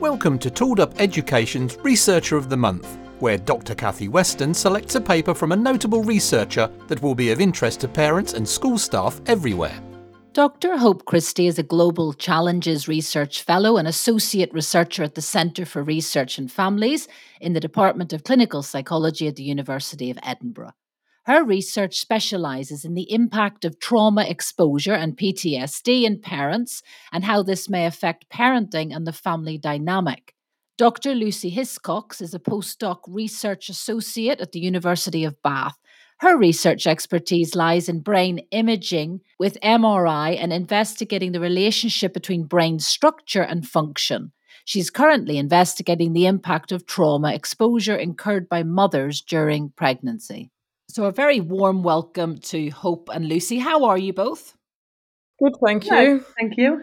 Welcome to Tooled Up Education's Researcher of the Month, where Dr. Kathy Weston selects a paper from a notable researcher that will be of interest to parents and school staff everywhere. Dr. Hope Christie is a Global Challenges Research Fellow and Associate Researcher at the Centre for Research and Families in the Department of Clinical Psychology at the University of Edinburgh. Her research specialises in the impact of trauma exposure and PTSD in parents and how this may affect parenting and the family dynamic. Dr. Lucy Hiscox is a postdoc research associate at the University of Bath. Her research expertise lies in brain imaging with MRI and investigating the relationship between brain structure and function. She's currently investigating the impact of trauma exposure incurred by mothers during pregnancy. So, a very warm welcome to Hope and Lucy. How are you both? Good, thank you. thank you.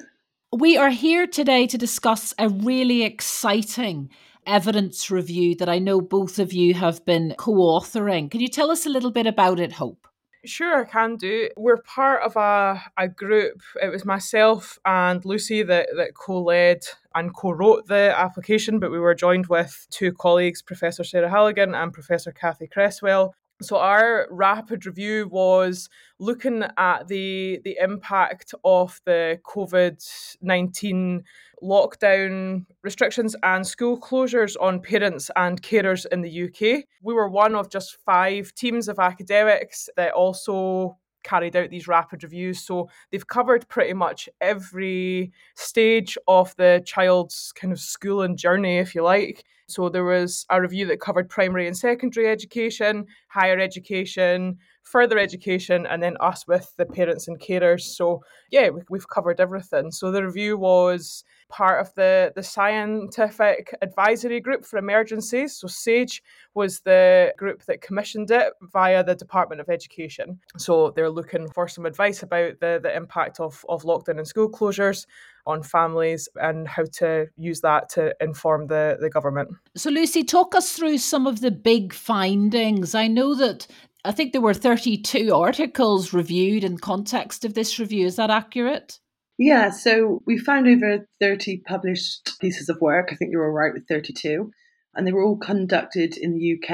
We are here today to discuss a really exciting evidence review that I know both of you have been co authoring. Can you tell us a little bit about it, Hope? Sure, I can do. We're part of a, a group. It was myself and Lucy that, that co led and co wrote the application, but we were joined with two colleagues, Professor Sarah Halligan and Professor Cathy Creswell. So our rapid review was looking at the the impact of the COVID nineteen lockdown restrictions and school closures on parents and carers in the UK. We were one of just five teams of academics that also carried out these rapid reviews. So they've covered pretty much every stage of the child's kind of schooling journey, if you like. So there was a review that covered primary and secondary education, higher education, further education, and then us with the parents and carers. So yeah, we've covered everything. So the review was part of the, the Scientific Advisory Group for Emergencies. So SAGE was the group that commissioned it via the Department of Education. So they're looking for some advice about the, the impact of, of lockdown and school closures on families and how to use that to inform the, the government. So, Lucy, talk us through some of the big findings. I know that I think there were 32 articles reviewed in context of this review. Is that accurate? Yeah, so we found over 30 published pieces of work. I think you were right with 32. And they were all conducted in the UK.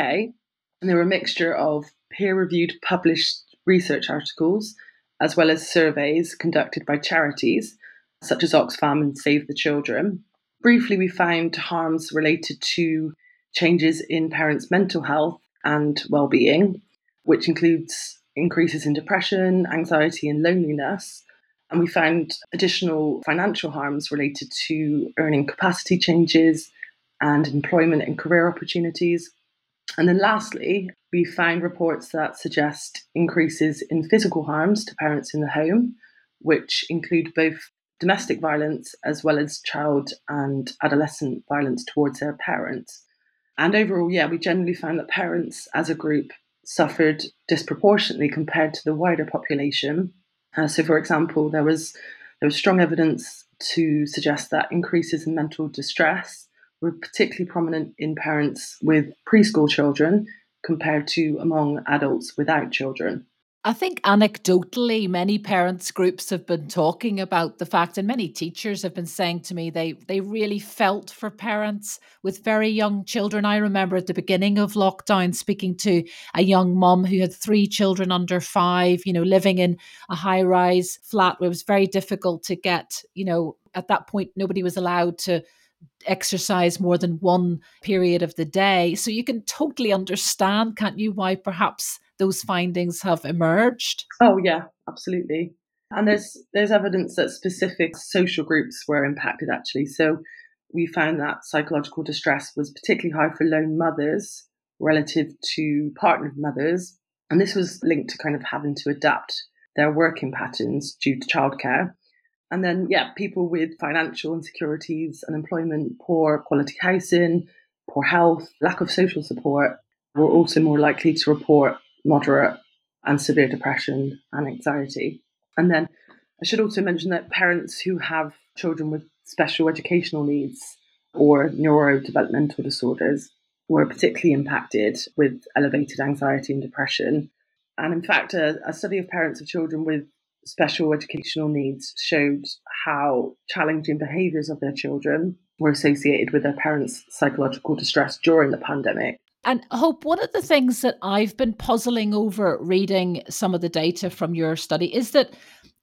And they were a mixture of peer reviewed published research articles, as well as surveys conducted by charities such as Oxfam and Save the Children. Briefly, we found harms related to changes in parents' mental health and well-being, which includes increases in depression, anxiety, and loneliness. And we found additional financial harms related to earning capacity changes and employment and career opportunities. And then lastly, we found reports that suggest increases in physical harms to parents in the home, which include both domestic violence as well as child and adolescent violence towards their parents. And overall, yeah, we generally found that parents as a group suffered disproportionately compared to the wider population. Uh, so, for example, there was there was strong evidence to suggest that increases in mental distress were particularly prominent in parents with preschool children compared to among adults without children. I think anecdotally, many parents groups have been talking about the fact, and many teachers have been saying to me they they really felt for parents with very young children. I remember at the beginning of lockdown speaking to a young mum who had three children under five, you know, living in a high rise flat where it was very difficult to get, you know, at that point nobody was allowed to exercise more than one period of the day. So you can totally understand, can't you, why perhaps those findings have emerged? Oh yeah, absolutely. And there's there's evidence that specific social groups were impacted actually. So we found that psychological distress was particularly high for lone mothers relative to partnered mothers. And this was linked to kind of having to adapt their working patterns due to childcare. And then, yeah, people with financial insecurities, unemployment, poor quality housing, poor health, lack of social support were also more likely to report moderate and severe depression and anxiety. And then I should also mention that parents who have children with special educational needs or neurodevelopmental disorders were particularly impacted with elevated anxiety and depression. And in fact, a, a study of parents of children with special educational needs showed how challenging behaviours of their children were associated with their parents' psychological distress during the pandemic. And Hope, one of the things that I've been puzzling over reading some of the data from your study is that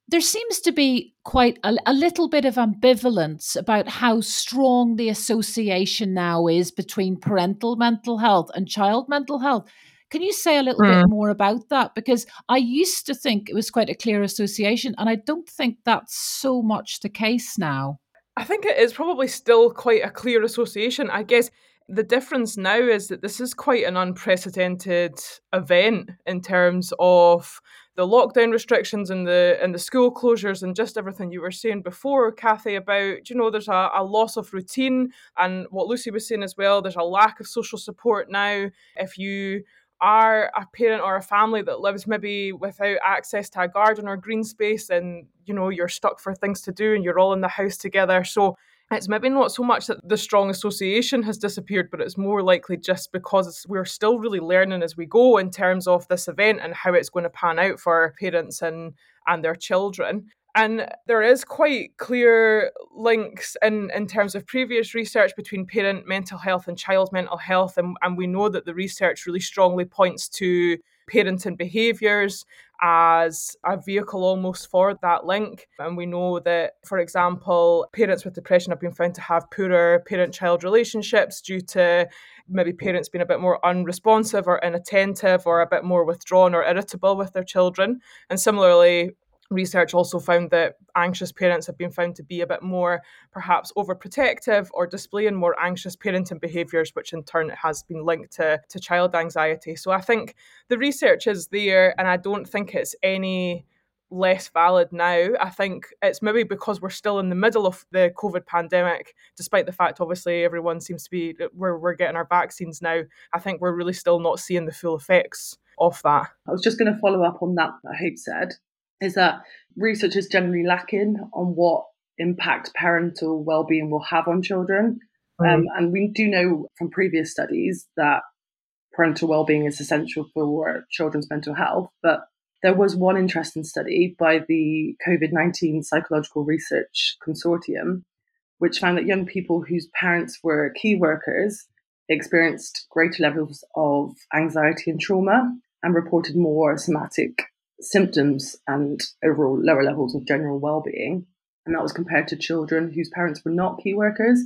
there seems to be quite a, a, little bit of ambivalence about how strong the association now is between parental mental health and child mental health. Can you say a little mm. bit hmm. more about that? Because I used to think it was quite a clear association, and I don't think that's so much the case now. I think it is probably still quite a clear association. I guess the difference now is that this is quite an unprecedented event in terms of the lockdown restrictions and the and the school closures and just everything you were saying before, Kathy, about you know there's a, a loss of routine and what Lucy was saying as well. There's a lack of social support now. If you are a parent or a family that lives maybe without access to a garden or green space and you know you're stuck for things to do and you're all in the house together so it's maybe not so much that the strong association has disappeared, but it's more likely just because we're still really learning as we go in terms of this event and how it's going to pan out for parents and and their children. And there is quite clear links in, in terms of previous research between parent mental health and child mental health. And, and we know that the research really strongly points to parenting behaviours as a vehicle almost for that link. And we know that, for example, parents with depression have been found to have poorer parent child relationships due to maybe parents being a bit more unresponsive or inattentive or a bit more withdrawn or irritable with their children. And similarly, research also found that anxious parents have been found to be a bit more perhaps overprotective or displaying more anxious parenting behaviours, which in turn has been linked to, to child anxiety. So I think the research is there, and I don't think it's any less valid now. I think it's maybe because we're still in the middle of the COVID pandemic, despite the fact obviously everyone seems to be we're we're getting our vaccines now. I think we're really still not seeing the full effects of that. I was just going to follow up on that. I Hope said is that research is generally lacking on what impact parental well-being will have on children. Um, and we do know from previous studies that parental well-being is essential for children's mental health. But there was one interesting study by the COVID-19 Psychological Research Consortium, which found that young people whose parents were key workers experienced greater levels of anxiety and trauma and reported more somatic symptoms and overall lower levels of general well-being and that was compared to children whose parents were not key workers.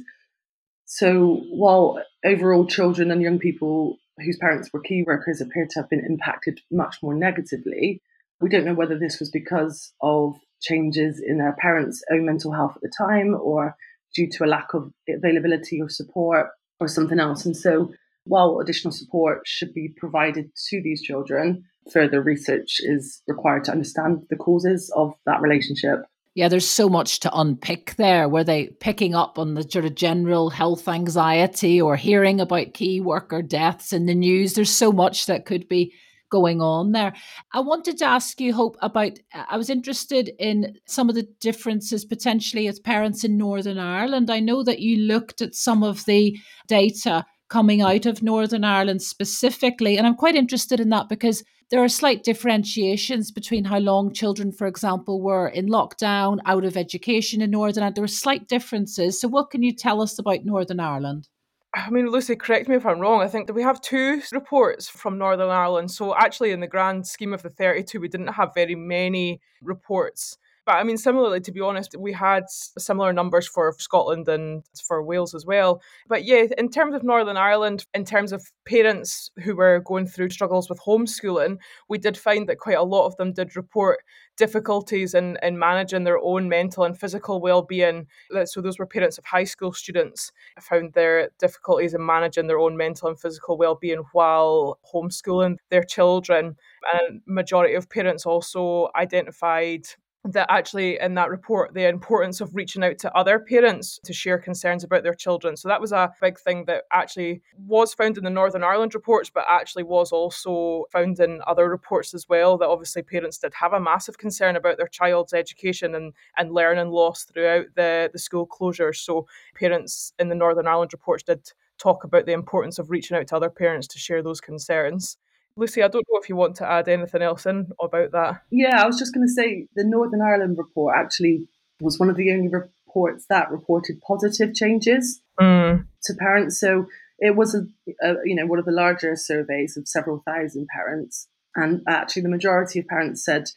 So while overall children and young people whose parents were key workers appear to have been impacted much more negatively we don't know whether this was because of changes in their parents' own mental health at the time or due to a lack of availability or support or something else. And so while additional support should be provided to these children further research is required to understand the causes of that relationship. Yeah, there's so much to unpick there. Were they picking up on the sort of general health anxiety or hearing about key worker deaths in the news? There's so much that could be going on there. I wanted to ask you, Hope, about I was interested in some of the differences potentially as parents in Northern Ireland. I know that you looked at some of the data coming out of Northern Ireland specifically, and I'm quite interested in that because there are slight differentiations between how long children, for example, were in lockdown, out of education in Northern Ireland. There are slight differences. So, what can you tell us about Northern Ireland? I mean, Lucy, correct me if I'm wrong. I think that we have two reports from Northern Ireland. So, actually, in the grand scheme of the 32, we didn't have very many reports but I mean, similarly, to be honest, we had similar numbers for Scotland and for Wales as well. But yeah, in terms of Northern Ireland, in terms of parents who were going through struggles with homeschooling, we did find that quite a lot of them did report difficulties in, in managing their own mental and physical well-being. So those were parents of high school students found their difficulties in managing their own mental and physical well-being while homeschooling their children. And majority of parents also identified that actually in that report the importance of reaching out to other parents to share concerns about their children. So that was a big thing that actually was found in the northern ireland reports but actually was also found in other reports as well that obviously parents did have a massive concern about their child's education and, and learning loss throughout the, the school closures so parents in the northern ireland reports did talk about the importance of reaching out to other parents to share those concerns Lucy, I don't know if you want to add anything else in about that. Yeah, I was just going to say the Northern Ireland report actually was one of the only reports that reported positive changes Mm. to parents. So it was a, a you know one of the larger surveys of several thousand parents, and actually the majority of parents said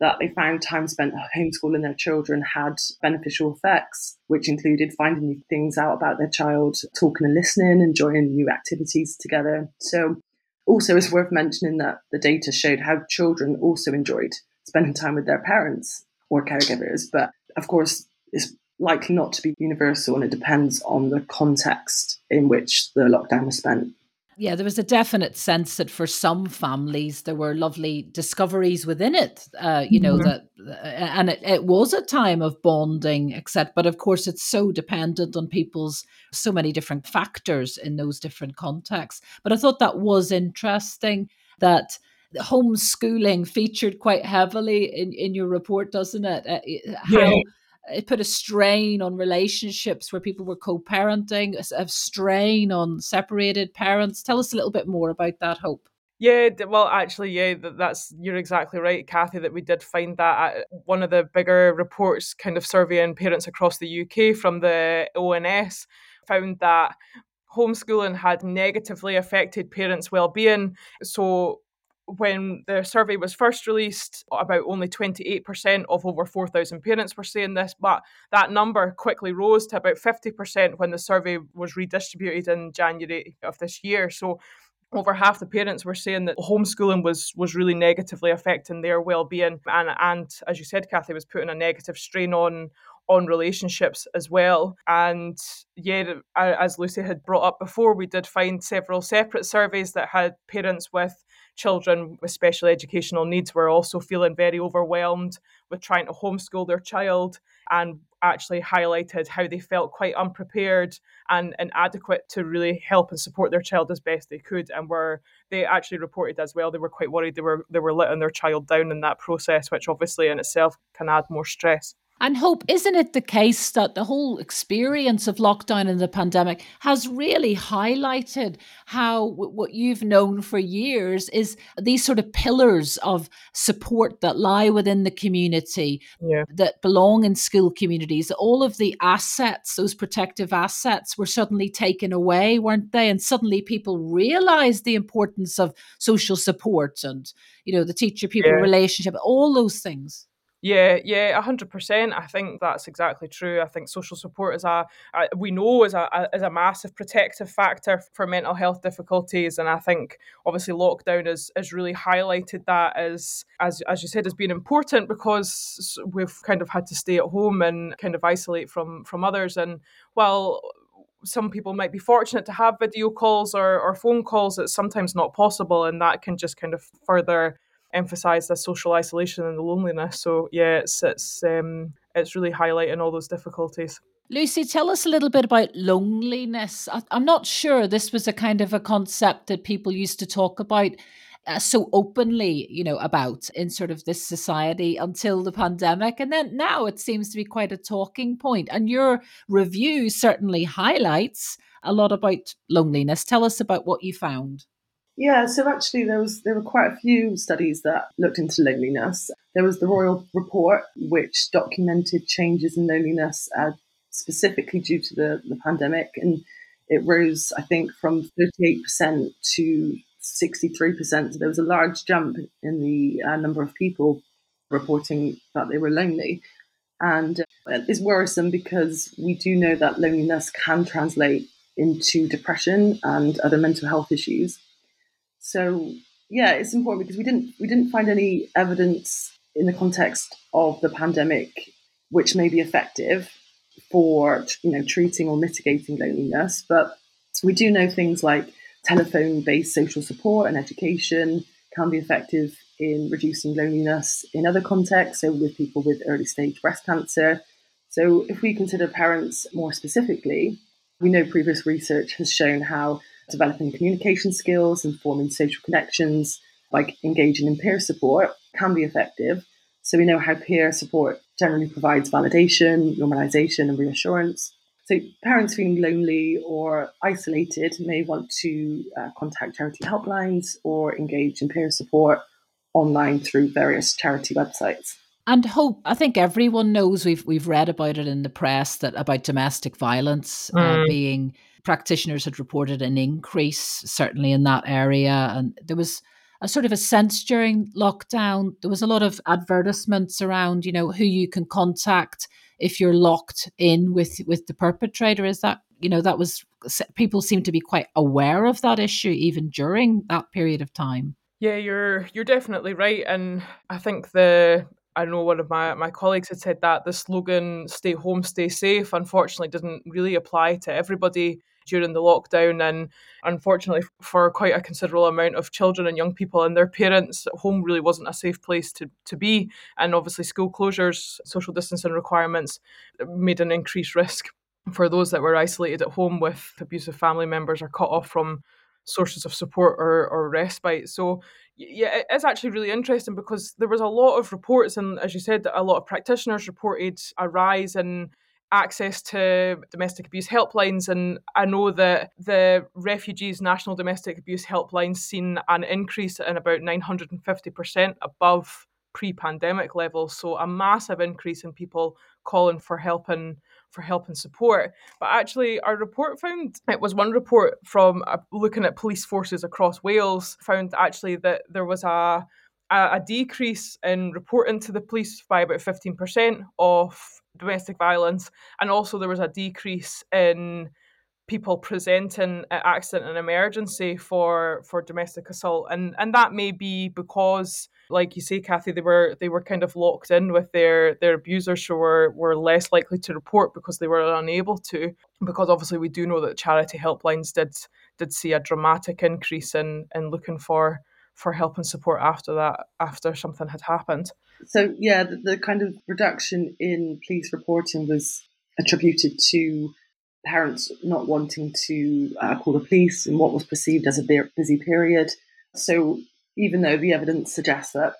that they found time spent homeschooling their children had beneficial effects, which included finding new things out about their child, talking and listening, enjoying new activities together. So, also, it's worth mentioning that the data showed how children also enjoyed spending time with their parents or caregivers. But of course, it's likely not to be universal and it depends on the context in which the lockdown was spent. Yeah, there was a definite sense that for some families there were lovely discoveries within it. Uh, you know Mhm. that, uh, and it, it was a time of bonding, etc. But of course, it's so dependent on people's so many different factors in those different contexts. But I thought that was interesting that homeschooling featured quite heavily in, in your report, doesn't it? Uh, it- how Yeah. It put a strain on relationships where people were co-parenting, a strain on separated parents. Tell us a little bit more about that, Hope. Yeah, well, actually, yeah, that, that's you're exactly right, Kathy. That we did find that at one of the bigger reports, kind of surveying parents across the UK from the ONS, found that homeschooling had negatively affected parents' well-being. So when the survey was first released, about only 28% of over 4,000 parents were saying this, but that number quickly rose to about 50% when the survey was redistributed in January of this year. So over half the parents were saying that homeschooling was was really negatively affecting their well-being and and as you said Kathy was putting a negative strain on on relationships as well and yeah as Lucy had brought up before we did find several separate surveys that had parents with children with special educational needs were also feeling very overwhelmed with trying to homeschool their child and actually highlighted how they felt quite unprepared and inadequate to really help and support their child as best they could and were they actually reported as well they were quite worried they were they were letting their child down in that process which obviously in itself can add more stress And Hope, isn't it the case that the whole experience of lockdown and the pandemic has really highlighted how what you've known for years is these sort of pillars of support that lie within the community yeah that belong in school communities? All of the assets, those protective assets, were suddenly taken away, weren't they? And suddenly people realized the importance of social support and, you know, the teacher pupil Yeah. relationship, all those things. Yeah, yeah, hundred percent. I think that's exactly true. I think social support is a, a we know is a, a is a massive protective factor for mental health difficulties, and I think obviously lockdown has has really highlighted that as as as you said has been important because we've kind of had to stay at home and kind of isolate from from others. And while some people might be fortunate to have video calls or, or phone calls, it's sometimes not possible, and that can just kind of further emphasize the social isolation and the loneliness. So yeah, it's it's um, it's really highlighting all those difficulties. Lucy, tell us a little bit about loneliness. I, I'm not sure this was a kind of a concept that people used to talk about uh, so openly, you know, about in sort of this society until the pandemic. And then now it seems to be quite a talking point. And your review certainly highlights a lot about loneliness. Tell us about what you found. Yeah, so actually there was there were quite a few studies that looked into loneliness. There was the Royal Report, which documented changes in loneliness uh, specifically due to the, the pandemic, and it rose, I think, from 38% to 63%. So there was a large jump in the uh, number of people reporting that they were lonely. And uh, it's worrisome because we do know that loneliness can translate into depression and other mental health issues. So yeah, it's important because we didn't we didn't find any evidence in the context of the pandemic which may be effective for you know treating or mitigating loneliness, but we do know things like telephone-based social support and education can be effective in reducing loneliness in other contexts, so with people with early stage breast cancer. So if we consider parents more specifically, we know previous research has shown how developing communication skills and forming social connections, like engaging in peer support, can be effective. So we know how peer support generally provides validation, normalization, and reassurance. So parents feeling lonely or isolated may want to uh, contact charity helplines or engage in peer support online through various charity websites. And hope, I think everyone knows we've we've read about it in the press that about domestic violence uh, mm. uh, being practitioners had reported an increase certainly in that area, and there was a sort of a sense during lockdown. There was a lot of advertisements around, you know, who you can contact if you're locked in with with the perpetrator. Is that you know that was people seem to be quite aware of that issue even during that period of time. Yeah, you're you're definitely right, and I think the I know one of my, my colleagues had said that the slogan "Stay home, stay safe" unfortunately didn't really apply to everybody during the lockdown, and unfortunately for quite a considerable amount of children and young people and their parents, home really wasn't a safe place to to be, and obviously school closures, social distancing requirements uh, made an increased risk for those that were isolated at home with abusive family members or cut off from sources of support or, or respite. So yeah, it is actually really interesting because there was a lot of reports, and as you said, a lot of practitioners reported a rise in access to domestic abuse helplines. And I know that the Refuge's National Domestic Abuse Helpline seen an increase in about 950% above pre pandemic levels. So a massive increase in people calling for help and for help and support. But actually, our report found it was one report from uh, looking at police forces across Wales found actually that there was a a, decrease in reporting to the police by about 15% of domestic violence and also there was a decrease in people presenting at accident and emergency for for domestic assault and and that may be because like you say Kathy they were they were kind of locked in with their their abusers who were were less likely to report because they were unable to because obviously we do know that charity helplines did did see a dramatic increase in in looking for for help and support after that after something had happened so yeah the, the kind of reduction in police reporting was attributed to parents not wanting to uh, call the police in what was perceived as a busy period. So even though the evidence suggests that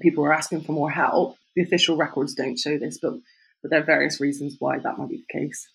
people are asking for more help, the official records don't show this, but, but there are various reasons why that might be the case.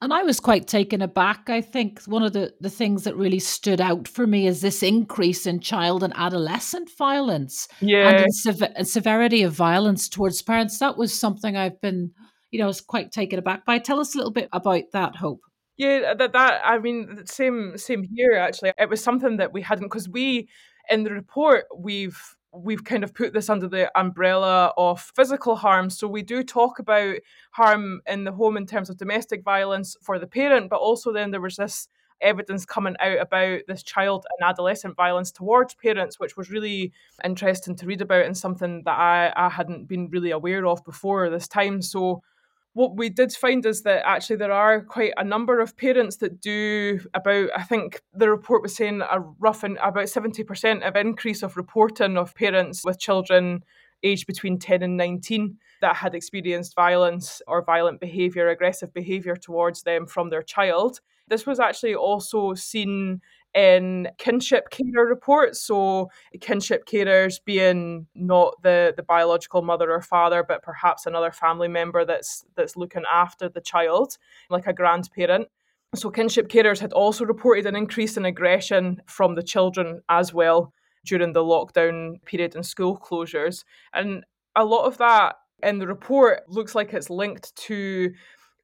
And I was quite taken aback. I think one of the, the things that really stood out for me is this increase in child and adolescent violence yeah. and, sev- severity of violence towards parents. That was something I've been you know, I was quite taken aback by. Tell us a little bit about that, Hope. Yeah, that that I mean, same same here. Actually, it was something that we hadn't because we in the report we've we've kind of put this under the umbrella of physical harm. So we do talk about harm in the home in terms of domestic violence for the parent, but also then there was this evidence coming out about this child and adolescent violence towards parents, which was really interesting to read about and something that I, I hadn't been really aware of before this time. So what we did find is that actually there are quite a number of parents that do about i think the report was saying a rough and about 70% of increase of reporting of parents with children aged between 10 and 19 that had experienced violence or violent behavior aggressive behavior towards them from their child. This was actually also seen in kinship carer reports. So kinship carers being not the, the biological mother or father, but perhaps another family member that's that's looking after the child, like a grandparent. So kinship carers had also reported an increase in aggression from the children as well during the lockdown period and school closures. And a lot of that in the report looks like it's linked to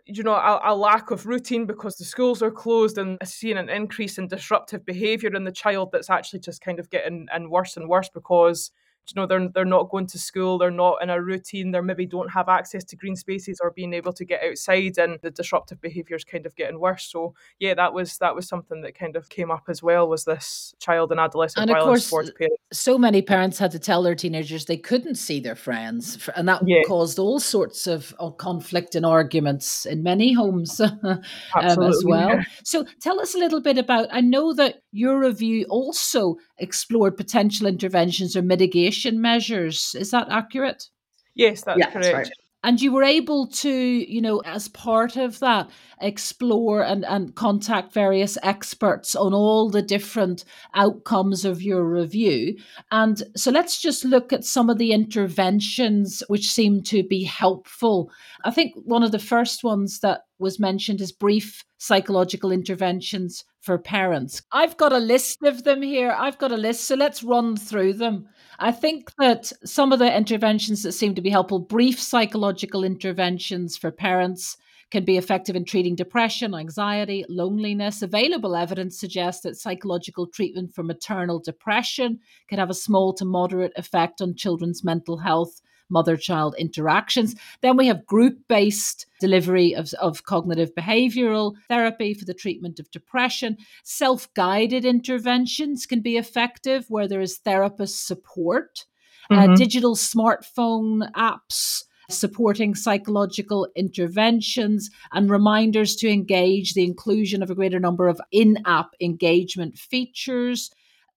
you know, a, a, lack of routine because the schools are closed and seeing an increase in disruptive behaviour in the child that's actually just kind of getting and worse and worse because you know they're they're not going to school they're not in a routine they maybe don't have access to green spaces or being able to get outside and the disruptive behavior is kind of getting worse so yeah that was that was something that kind of came up as well was this child and adolescent and violence course, towards parents so many parents had to tell their teenagers they couldn't see their friends and that yeah. caused all sorts of, of, conflict and arguments in many homes um, as well yeah. so tell us a little bit about i know that your review also explored potential interventions or mitigation measures. Is that accurate? Yes, that's yeah, correct. That's right. And you were able to, you know, as part of that, explore and, and contact various experts on all the different outcomes of your review. And so let's just look at some of the interventions which seem to be helpful. I think one of the first ones that was mentioned as brief psychological interventions for parents. I've got a list of them here. I've got a list, so let's run through them. I think that some of the interventions that seem to be helpful, brief psychological interventions for parents, can be effective in treating depression, anxiety, loneliness. Available evidence suggests that psychological treatment for maternal depression can have a small to moderate effect on children's mental health mother child interactions. Then we have group based delivery of, of cognitive behavioral therapy for the treatment of depression. Self guided interventions can be effective where there is therapist support. Uh, mm-hmm. Uh, digital smartphone apps supporting psychological interventions and reminders to engage the inclusion of a greater number of in app engagement features.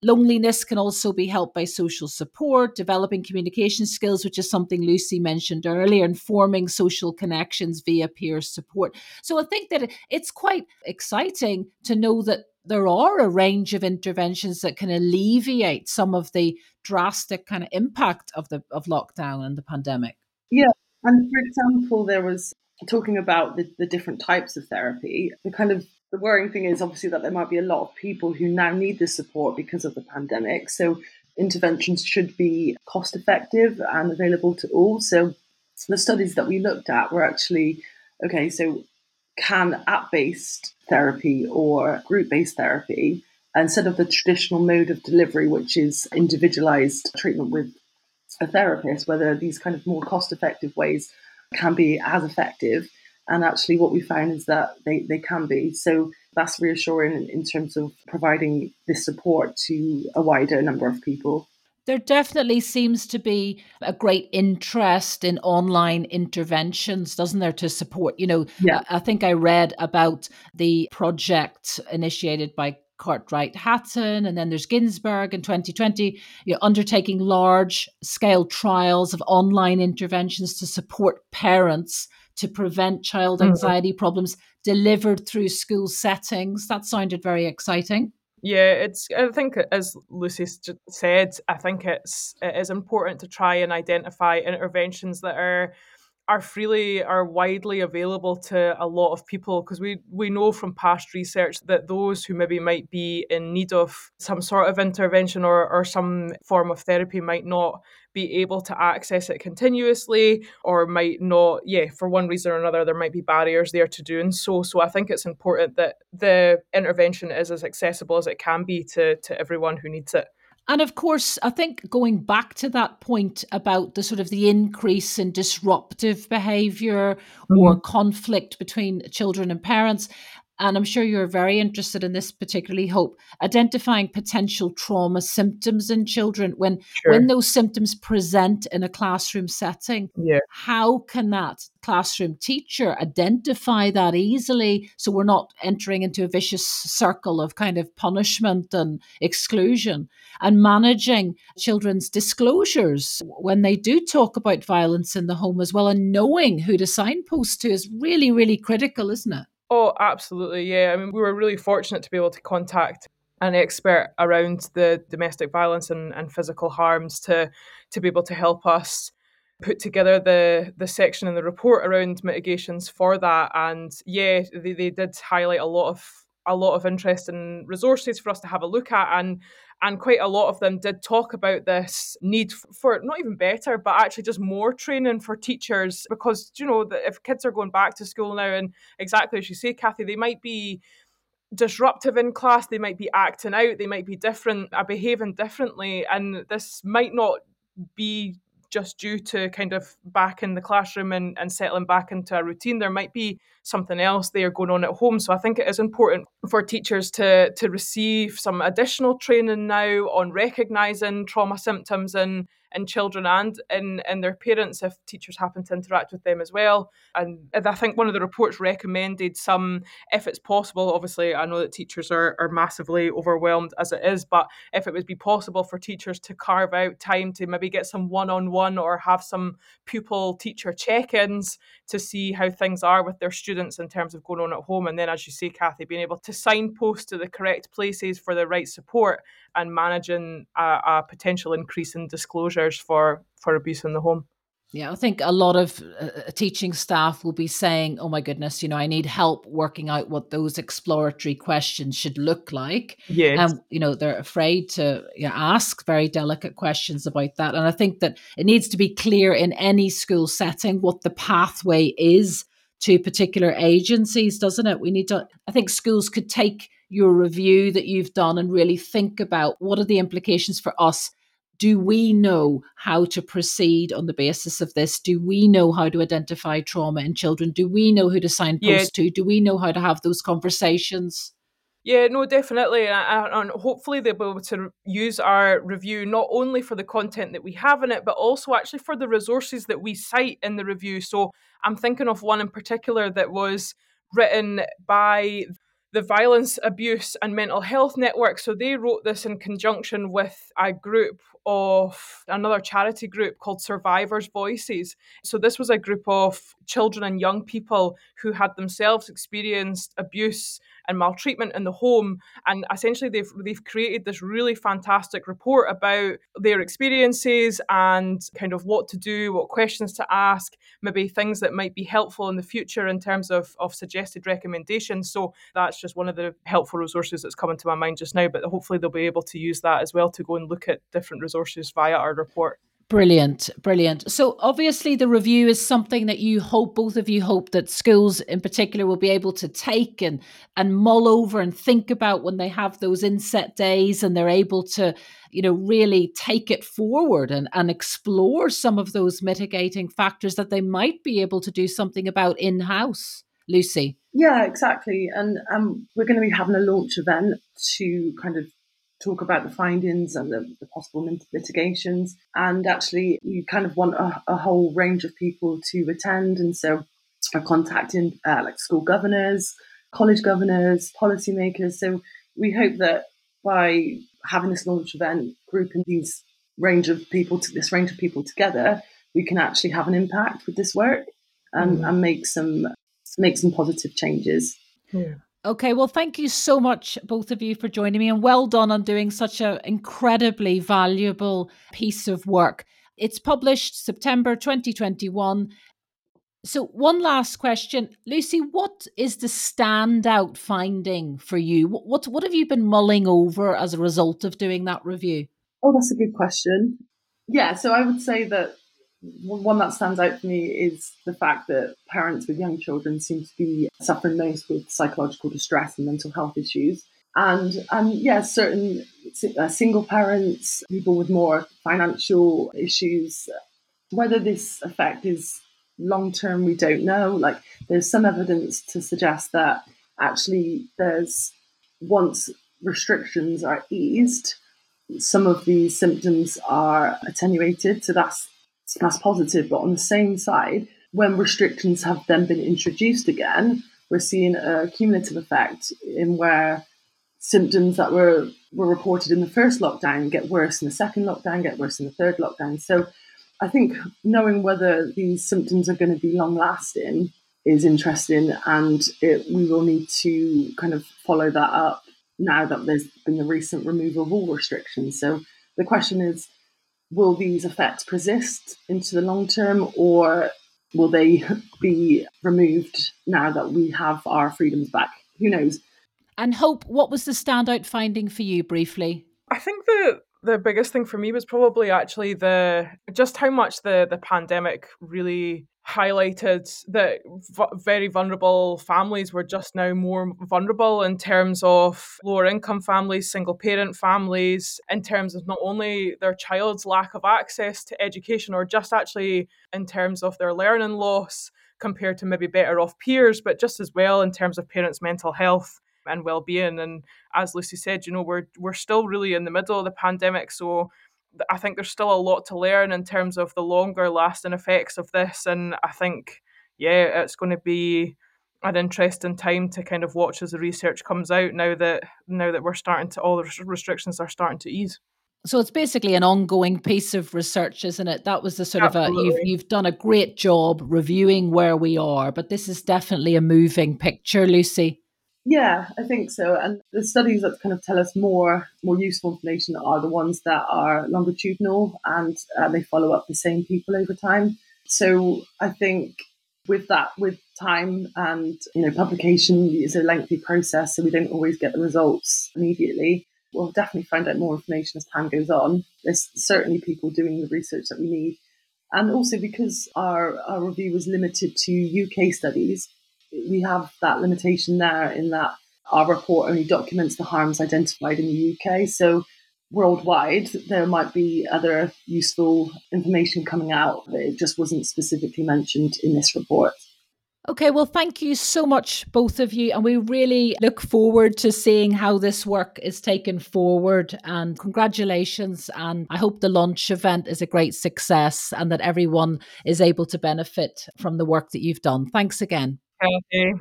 Loneliness can also be helped by social support, developing communication skills, which is something Lucy mentioned earlier, and forming social connections via peer support. So I think that it's quite exciting to know that there are a range of interventions that can alleviate some of the drastic kind of impact of the of lockdown and the pandemic. Yeah, and for example, there was talking about the, the different types of therapy. The kind of the worrying thing is obviously that there might be a lot of people who now need this support because of the pandemic. So interventions should be cost effective and available to all. So the studies that we looked at were actually okay, so can app based therapy or group based therapy, instead of the traditional mode of delivery, which is individualized treatment with a therapist, whether these kind of more cost effective ways can be as effective. And actually, what we found is that they, they can be. So that's reassuring in, terms of providing this support to a wider number of people. There definitely seems to be a great interest in online interventions, doesn't there, to support? You know, yeah. I, think I read about the project initiated by Cartwright Hatton, and then there's Ginsberg in 2020, you know, undertaking large scale trials of online interventions to support parents to prevent child mm-hmm. anxiety mm-hmm. problems delivered through school settings. That sounded very exciting. Yeah, it's. I think as Lucy said, I think it's it is important to try and identify interventions that are are freely are widely available to a lot of people because we we know from past research that those who maybe might be in need of some sort of intervention or, or some form of therapy might not be able to access it continuously or might not yeah for one reason or another there might be barriers there to doing so. So i think it's important that the intervention is as accessible as it can be to to everyone who needs it and of course, I think going back to that point about the sort of the increase in disruptive behavior mm-hmm. or conflict between children and parents, and I'm sure you're very interested in this, particularly Hope, identifying potential trauma symptoms in children when sure. when those symptoms present in a classroom setting. Yeah. How can that classroom teacher identify that easily so we're not entering into a vicious circle of kind of punishment and exclusion and managing children's disclosures when they do talk about violence in the home as well and knowing who to signpost to is really, really critical, isn't it? Oh, absolutely. Yeah. I mean, we were really fortunate to be able to contact an expert around the domestic violence and, and physical harms to to be able to help us put together the the section in the report around mitigations for that and yeah they, they did highlight a lot of a lot of interest and resources for us to have a look at and and quite a lot of them did talk about this need for not even better but actually just more training for teachers because you know if kids are going back to school now and exactly as you say kathy they might be disruptive in class they might be acting out they might be different uh, behaving differently and this might not be just due to kind of back in the classroom and, and settling back into a routine. There might be something else there going on at home. So I think it is important for teachers to to receive some additional training now on recognizing trauma symptoms and in children and in, in their parents if teachers happen to interact with them as well. And I think one of the reports recommended some, if it's possible, obviously, I know that teachers are, are massively overwhelmed as it is, but if it would be possible for teachers to carve out time to maybe get some one on one or have some pupil teacher check ins to see how things are with their students in terms of going on at home. And then, as you say, Kathy, being able to signpost to the correct places for the right support and managing a, a potential increase in disclosures for, for abuse in the home. Yeah, I think a lot of uh, uh, teaching staff will be saying, "Oh my goodness, you know, I need help working out what those exploratory questions should look like." Yes. And you know, they're afraid to you know, ask very delicate questions about that. And I think that it needs to be clear in any school setting what the pathway is to particular agencies, doesn't it? We need to I think schools could take your review that you've done and really think about what are the implications for us do we know how to proceed on the basis of this? Do we know how to identify trauma in children? Do we know who to signpost yeah. to? Do we know how to have those conversations? Yeah, no, definitely. And, uh, uh, and hopefully they'll be able to use our review not only for the content that we have in it, but also actually for the resources that we cite in the review. So I'm thinking of one in particular that was written by the Violence, Abuse and Mental Health Network. So they wrote this in conjunction with a group of another charity group called Survivors Voices. So this was a group of children and young people who had themselves experienced abuse and maltreatment in the home. And essentially, they've they've created this really fantastic report about their experiences and kind of what to do, what questions to ask, maybe things that might be helpful in the future in terms of, of suggested recommendations. So that's just one of the helpful resources that's coming to my mind just now. But hopefully, they'll be able to use that as well to go and look at different resources via our report. Brilliant, brilliant. So obviously the review is something that you hope both of you hope that schools in particular will be able to take and and mull over and think about when they have those inset days and they're able to, you know, really take it forward and, and explore some of those mitigating factors that they might be able to do something about in-house. Lucy. Yeah, exactly. And um, we're going to be having a launch event to kind of talk about the findings and the, the possible mitigations. And actually, you kind of want a, a, whole range of people to attend. And so I'm contacting uh, like school governors, college governors, policymakers. So we hope that by having this launch event, grouping these range of people to this range of people together, we can actually have an impact with this work and, mm. and make some make some positive changes. Yeah. Okay, well, thank you so much, both of you, for joining me, and well done on doing such an incredibly valuable piece of work. It's published September 2021. So, one last question, Lucy. What is the standout finding for you? What, what what have you been mulling over as a result of doing that review? Oh, that's a good question. Yeah, so I would say that one that stands out for me is the fact that parents with young children seem to be suffering most with psychological distress and mental health issues. And um, yeah, certain uh, single parents, people with more financial issues, whether this effect is long term, we don't know. Like, there's some evidence to suggest that actually there's once restrictions are eased, some of these symptoms are attenuated. So that's that's positive. But on the same side, when restrictions have then been introduced again, we're seeing a cumulative effect in where symptoms that were were reported in the first lockdown get worse in the second lockdown, get worse in the third lockdown. So I think knowing whether these symptoms are going to be long lasting is interesting, and it, we will need to kind of follow that up now that there's been the recent removal of all restrictions. So the question is will these effects persist into the long term or will they be removed now that we have our freedoms back? Who knows? And Hope, what was the standout finding for you briefly? I think the the biggest thing for me was probably actually the just how much the the pandemic really highlighted that v- very vulnerable families were just now more vulnerable in terms of lower income families, single parent families, in terms of not only their child's lack of access to education or just actually in terms of their learning loss compared to maybe better off peers, but just as well in terms of parents' mental health and well-being and as lucy said you know we're we're still really in the middle of the pandemic so I think there's still a lot to learn in terms of the longer lasting effects of this. And I think, yeah, it's going to be an interesting time to kind of watch as the research comes out now that now that we're starting to all the restrictions are starting to ease. So it's basically an ongoing piece of research, isn't it? That was the sort Absolutely. of a you've you've done a great job reviewing where we are, but this is definitely a moving picture, Lucy. Yeah, I think so. And the studies that kind of tell us more more useful information are the ones that are longitudinal and uh, they follow up the same people over time. So I think with that, with time and you know, publication is a lengthy process, so we don't always get the results immediately. We'll definitely find out more information as time goes on. There's certainly people doing the research that we need. And also because our, our review was limited to UK studies, we have that limitation there in that our report only documents the harms identified in the UK. So worldwide, there might be other useful information coming out, but it just wasn't specifically mentioned in this report. Okay, well, thank you so much, both of you. And we really look forward to seeing how this work is taken forward. And congratulations. And I hope the launch event is a great success and that everyone is able to benefit from the work that you've done. Thanks again. Okay.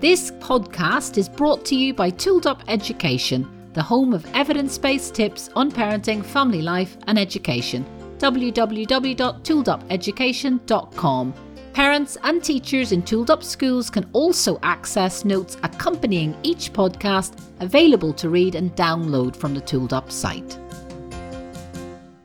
This podcast is brought to you by Tooled Up Education, the home of evidence based tips on parenting, family life, and education. www.tooledupeducation.com. Parents and teachers in Tooled Up schools can also access notes accompanying each podcast available to read and download from the Tooled Up site.